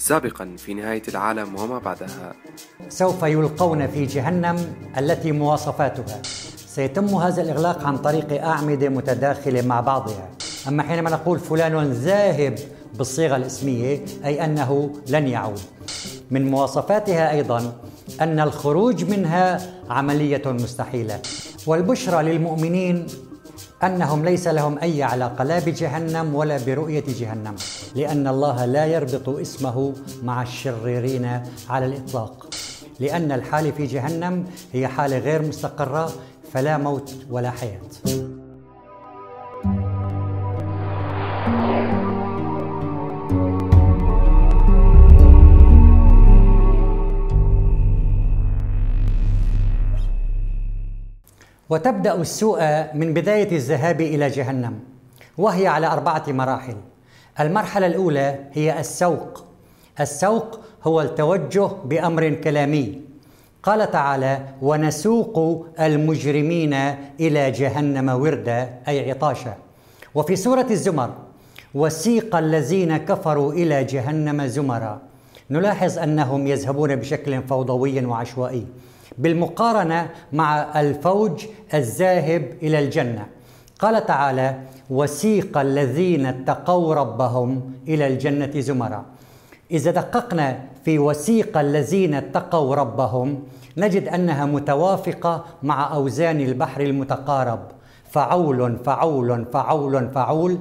سابقا في نهاية العالم وما بعدها. سوف يلقون في جهنم التي مواصفاتها. سيتم هذا الإغلاق عن طريق أعمدة متداخلة مع بعضها. أما حينما نقول فلان ذاهب بالصيغة الاسمية أي أنه لن يعود. من مواصفاتها أيضا أن الخروج منها عملية مستحيلة. والبشرى للمؤمنين أنهم ليس لهم أي علاقة لا بجهنم ولا برؤية جهنم. لأن الله لا يربط اسمه مع الشريرين على الإطلاق. لأن الحاله في جهنم هي حاله غير مستقرة فلا موت ولا حياة. وتبدأ السوء من بداية الذهاب إلى جهنم وهي على أربعة مراحل. المرحلة الأولى هي السوق. السوق هو التوجه بأمر كلامي. قال تعالى ونسوق المجرمين إلى جهنم وردا أي عطاشا. وفي سورة الزمر وسيق الذين كفروا إلى جهنم زمرا نلاحظ أنهم يذهبون بشكل فوضوي وعشوائي بالمقارنة مع الفوج الذاهب إلى الجنة. قال تعالى وسيق الذين اتقوا ربهم إلى الجنة زمرا. إذا دققنا في وسيق الذين اتقوا ربهم نجد أنها متوافقة مع أوزان البحر المتقارب. فعول فعول فعول فعول.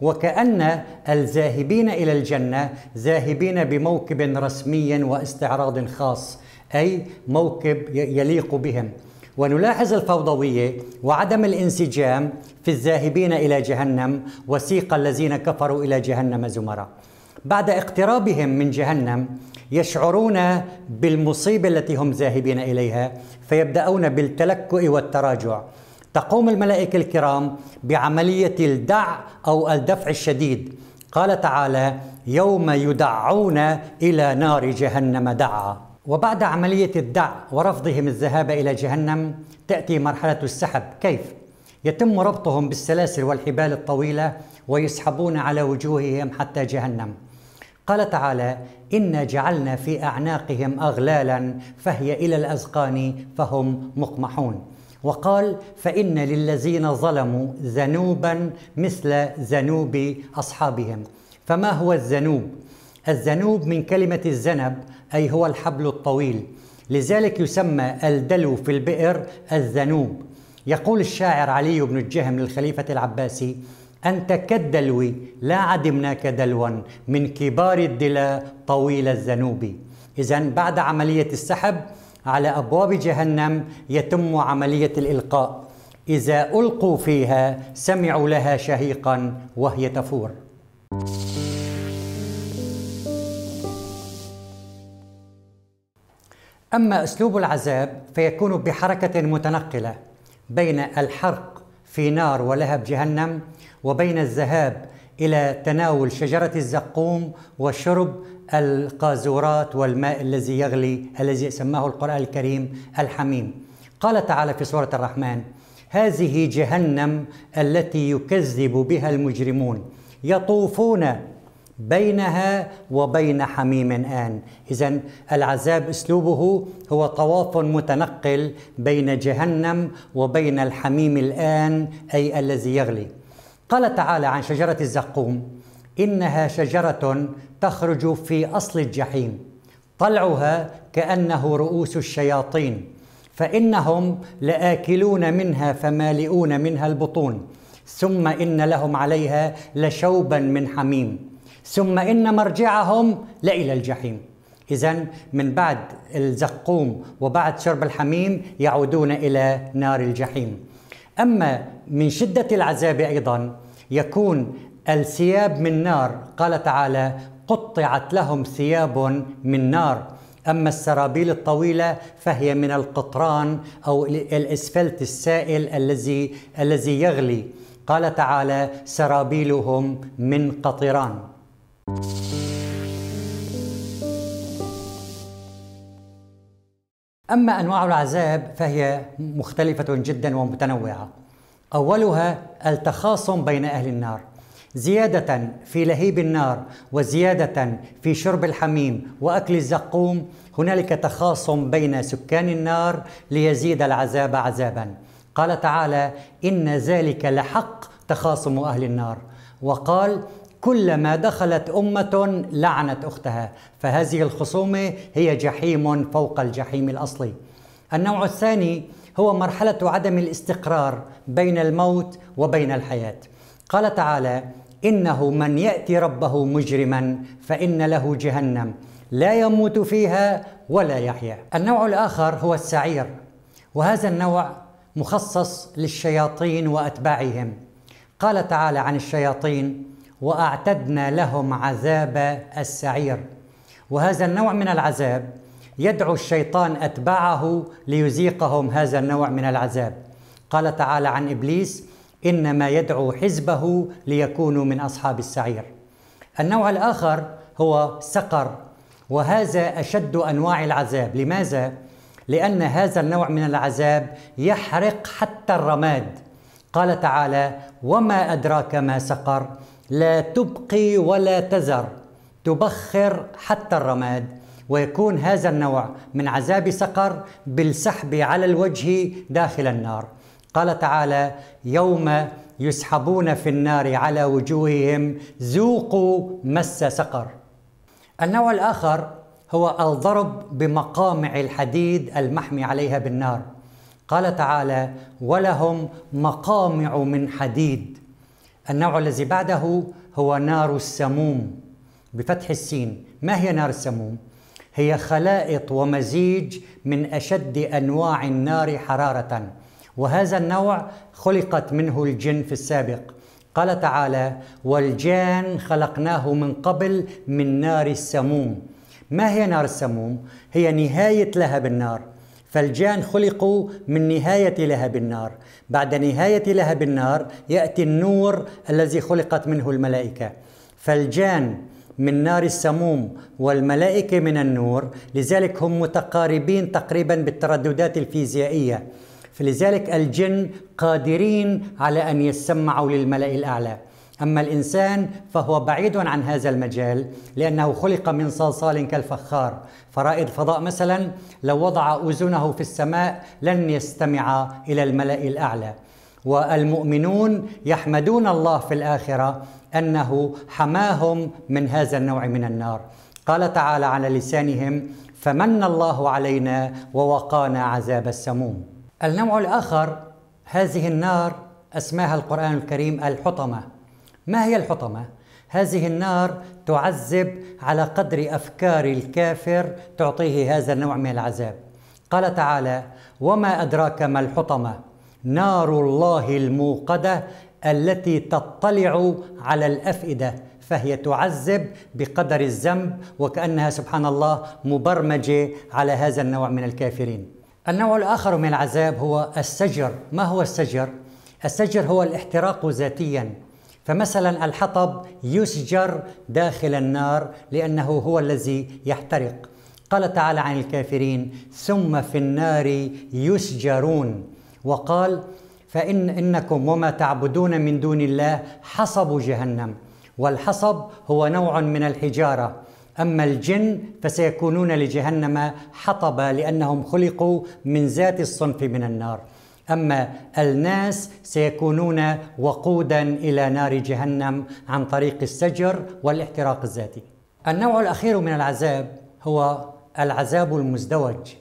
وكأن الذاهبين إلى الجنة ذاهبين بموكب رسمي واستعراض خاص أي موكب يليق بهم. ونلاحظ الفوضوية وعدم الانسجام في الذاهبين إلى جهنم وسيق الذين كفروا إلى جهنم زمرا بعد اقترابهم من جهنم يشعرون بالمصيبة التي هم ذاهبين إليها فيبدأون بالتلكؤ والتراجع. تقوم الملائكة الكرام بعملية الدع أو الدفع الشديد. قال تعالى يوم يدعون إلى نار جهنم دعا. وبعد عملية الدع ورفضهم الذهاب إلى جهنم تأتي مرحلة السحب كيف؟ يتم ربطهم بالسلاسل والحبال الطويلة ويسحبون على وجوههم حتى جهنم قال تعالى إنا جعلنا في أعناقهم أغلالا فهي إلى الأذقان فهم مقمحون وقال فإن للذين ظلموا ذنوبا مثل ذنوب أصحابهم فما هو الذنوب؟ الذنوب من كلمة الذنب أي هو الحبل الطويل. لذلك يسمى الدلو في البئر الذنوب. يقول الشاعر علي بن الجهم للخليفة العباسي أنت كالدلو لا عدمناك دلوا من كبار الدلا طويل الذنوب. إذا بعد عملية السحب على أبواب جهنم يتم عملية الإلقاء. إذا ألقوا فيها سمعوا لها شهيقا وهي تفور. أما أسلوب العذاب فيكون بحركة متنقلة بين الحرق في نار ولهب جهنم وبين الذهاب إلى تناول شجرة الزقوم وشرب القاذورات والماء الذي يغلي الذي سماه القرآن الكريم الحميم. قال تعالى في سورة الرحمن هذه جهنم التي يكذب بها المجرمون. يطوفون بينها وبين حميم آن. إذا العذاب أسلوبه هو طواف متنقل بين جهنم وبين الحميم الآن أي الذي يغلي. قال تعالى عن شجرة الزقوم إنها شجرة تخرج في أصل الجحيم. طلعها كأنه رؤوس الشياطين فإنهم لآكلون منها فمالئون منها البطون ثم إن لهم عليها لشوبا من حميم. ثم إن مرجعهم لإلى الجحيم. إذا من بعد الزقوم وبعد شرب الحميم يعودون إلى نار الجحيم. أما من شدة العذاب أيضا يكون الثياب من نار. قال تعالى قطعت لهم ثياب من نار. أما السرابيل الطويلة فهي من القطران أو الإسفلت السائل الذي الذي يغلي. قال تعالى سرابيلهم من قطران. أما أنواع العذاب فهي مختلفة جدا ومتنوعة. أولها التخاصم بين أهل النار زيادة في لهيب النار وزيادة في شرب الحميم وأكل الزقوم. هنالك تخاصم بين سكان النار ليزيد العذاب عذابا. قال تعالى إن ذلك لحق تخاصم أهل النار وقال كلما دخلت أمة لعنت أختها. فهذه الخصومة هي جحيم فوق الجحيم الأصلي. النوع الثاني هو مرحلة عدم الاستقرار بين الموت وبين الحياة. قال تعالى إنه من يأتي ربه مجرما فإن له جهنم. لا يموت فيها ولا يحيا. النوع الآخر هو السعير. وهذا النوع مخصص للشياطين وأتباعهم. قال تعالى عن الشياطين وأعتدنا لهم عذاب السعير. وهذا النوع من العذاب يدعو الشيطان أتباعه ليزيقهم هذا النوع من العذاب. قال تعالى عن إبليس إنما يدعو حزبه ليكونوا من أصحاب السعير. النوع الآخر هو سقر وهذا أشد أنواع العذاب. لماذا؟ لأن هذا النوع من العذاب يحرق حتى الرماد. قال تعالى وما أدراك ما سقر؟ لا تبقي ولا تذر تبخر حتى الرماد ويكون هذا النوع من عذاب سقر بالسحب على الوجه داخل النار. قال تعالى يوم يسحبون في النار على وجوههم ذوقوا مس سقر. النوع الآخر هو الضرب بمقامع الحديد المحمي عليها بالنار. قال تعالى ولهم مقامع من حديد. النوع الذي بعده هو نار السموم بفتح السين. ما هي نار السموم؟ هي خلائط ومزيج من أشد أنواع النار حرارة وهذا النوع خلقت منه الجن في السابق. قال تعالى والجان خلقناه من قبل من نار السموم. ما هي نار السموم؟ هي نهاية لهب النار. فالجان خلقوا من نهاية لهب النار. بعد نهاية لهب النار يأتي النور الذي خلقت منه الملائكة. فالجان من نار السموم والملائكة من النور لذلك هم متقاربين تقريبا بالترددات الفيزيائية. فلذلك الجن قادرين على أن يسمعوا للملأ الأعلى. أما الإنسان فهو بعيد عن هذا المجال لأنه خلق من صلصال كالفخار. فرائد فضاء مثلا لو وضع أذنه في السماء لن يستمع إلى الملأ الأعلى. والمؤمنون يحمدون الله في الآخرة أنه حماهم من هذا النوع من النار. قال تعالى على لسانهم فمن الله علينا ووقانا عذاب السموم. النوع الآخر هذه النار أسماها القرآن الكريم الحطمة. ما هي الحطمة؟ هذه النار تعذب على قدر أفكار الكافر تعطيه هذا النوع من العذاب. قال تعالى وما أدراك ما الحطمة؟ نار الله الموقدة التي تطلع على الأفئدة فهي تعذب بقدر الذنب وكأنها سبحان الله مبرمجة على هذا النوع من الكافرين. النوع الآخر من العذاب هو السجر. ما هو السجر؟ السجر هو الاحتراق ذاتيا. فمثلا الحطب يسجر داخل النار لأنه هو الذي يحترق. قال تعالى عن الكافرين ثم في النار يسجرون وقال فإن إنكم وما تعبدون من دون الله حصب جهنم. والحصب هو نوع من الحجارة. أما الجن فسيكونون لجهنم حطبا لأنهم خلقوا من ذات الصنف من النار. أما الناس سيكونون وقودا إلى نار جهنم عن طريق السجر والاحتراق الذاتي. النوع الأخير من العذاب هو العذاب المزدوج.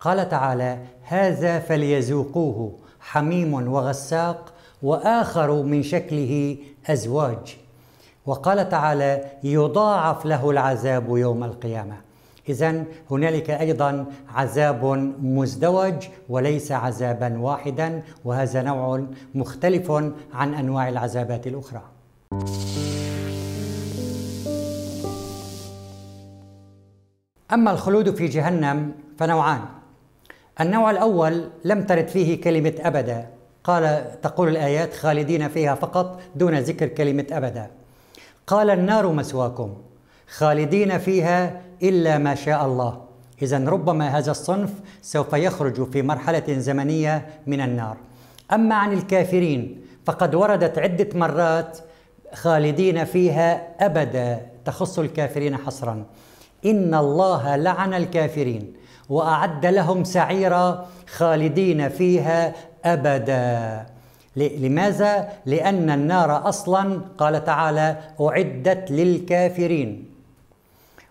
قال تعالى هذا فليذوقوه حميم وغساق وآخر من شكله أزواج وقال تعالى يضاعف له العذاب يوم القيامة اذا هنالك أيضا عذاب مزدوج وليس عذابا واحدا وهذا نوع مختلف عن أنواع العذابات الأخرى. أما الخلود في جهنم فنوعان. النوع الأول لم ترد فيه كلمة أبدا. قال تقول الآيات خالدين فيها فقط دون ذكر كلمة أبدا. قال النار مسواكم. خالدين فيها إلا ما شاء الله. اذا ربما هذا الصنف سوف يخرج في مرحلة زمنية من النار. أما عن الكافرين فقد وردت عدة مرات خالدين فيها أبدا تخص الكافرين حصرا. إن الله لعن الكافرين وأعد لهم سعيرا خالدين فيها أبدا. لماذا؟ لأن النار أصلا قال تعالى أعدت للكافرين.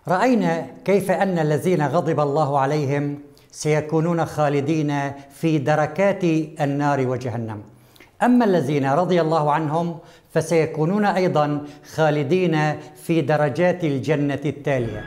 رأينا كيف أن الذين غضب الله عليهم سيكونون خالدين في دركات النار وجهنم. أما الذين رضي الله عنهم فسيكونون أيضا خالدين في درجات الجنة التالية.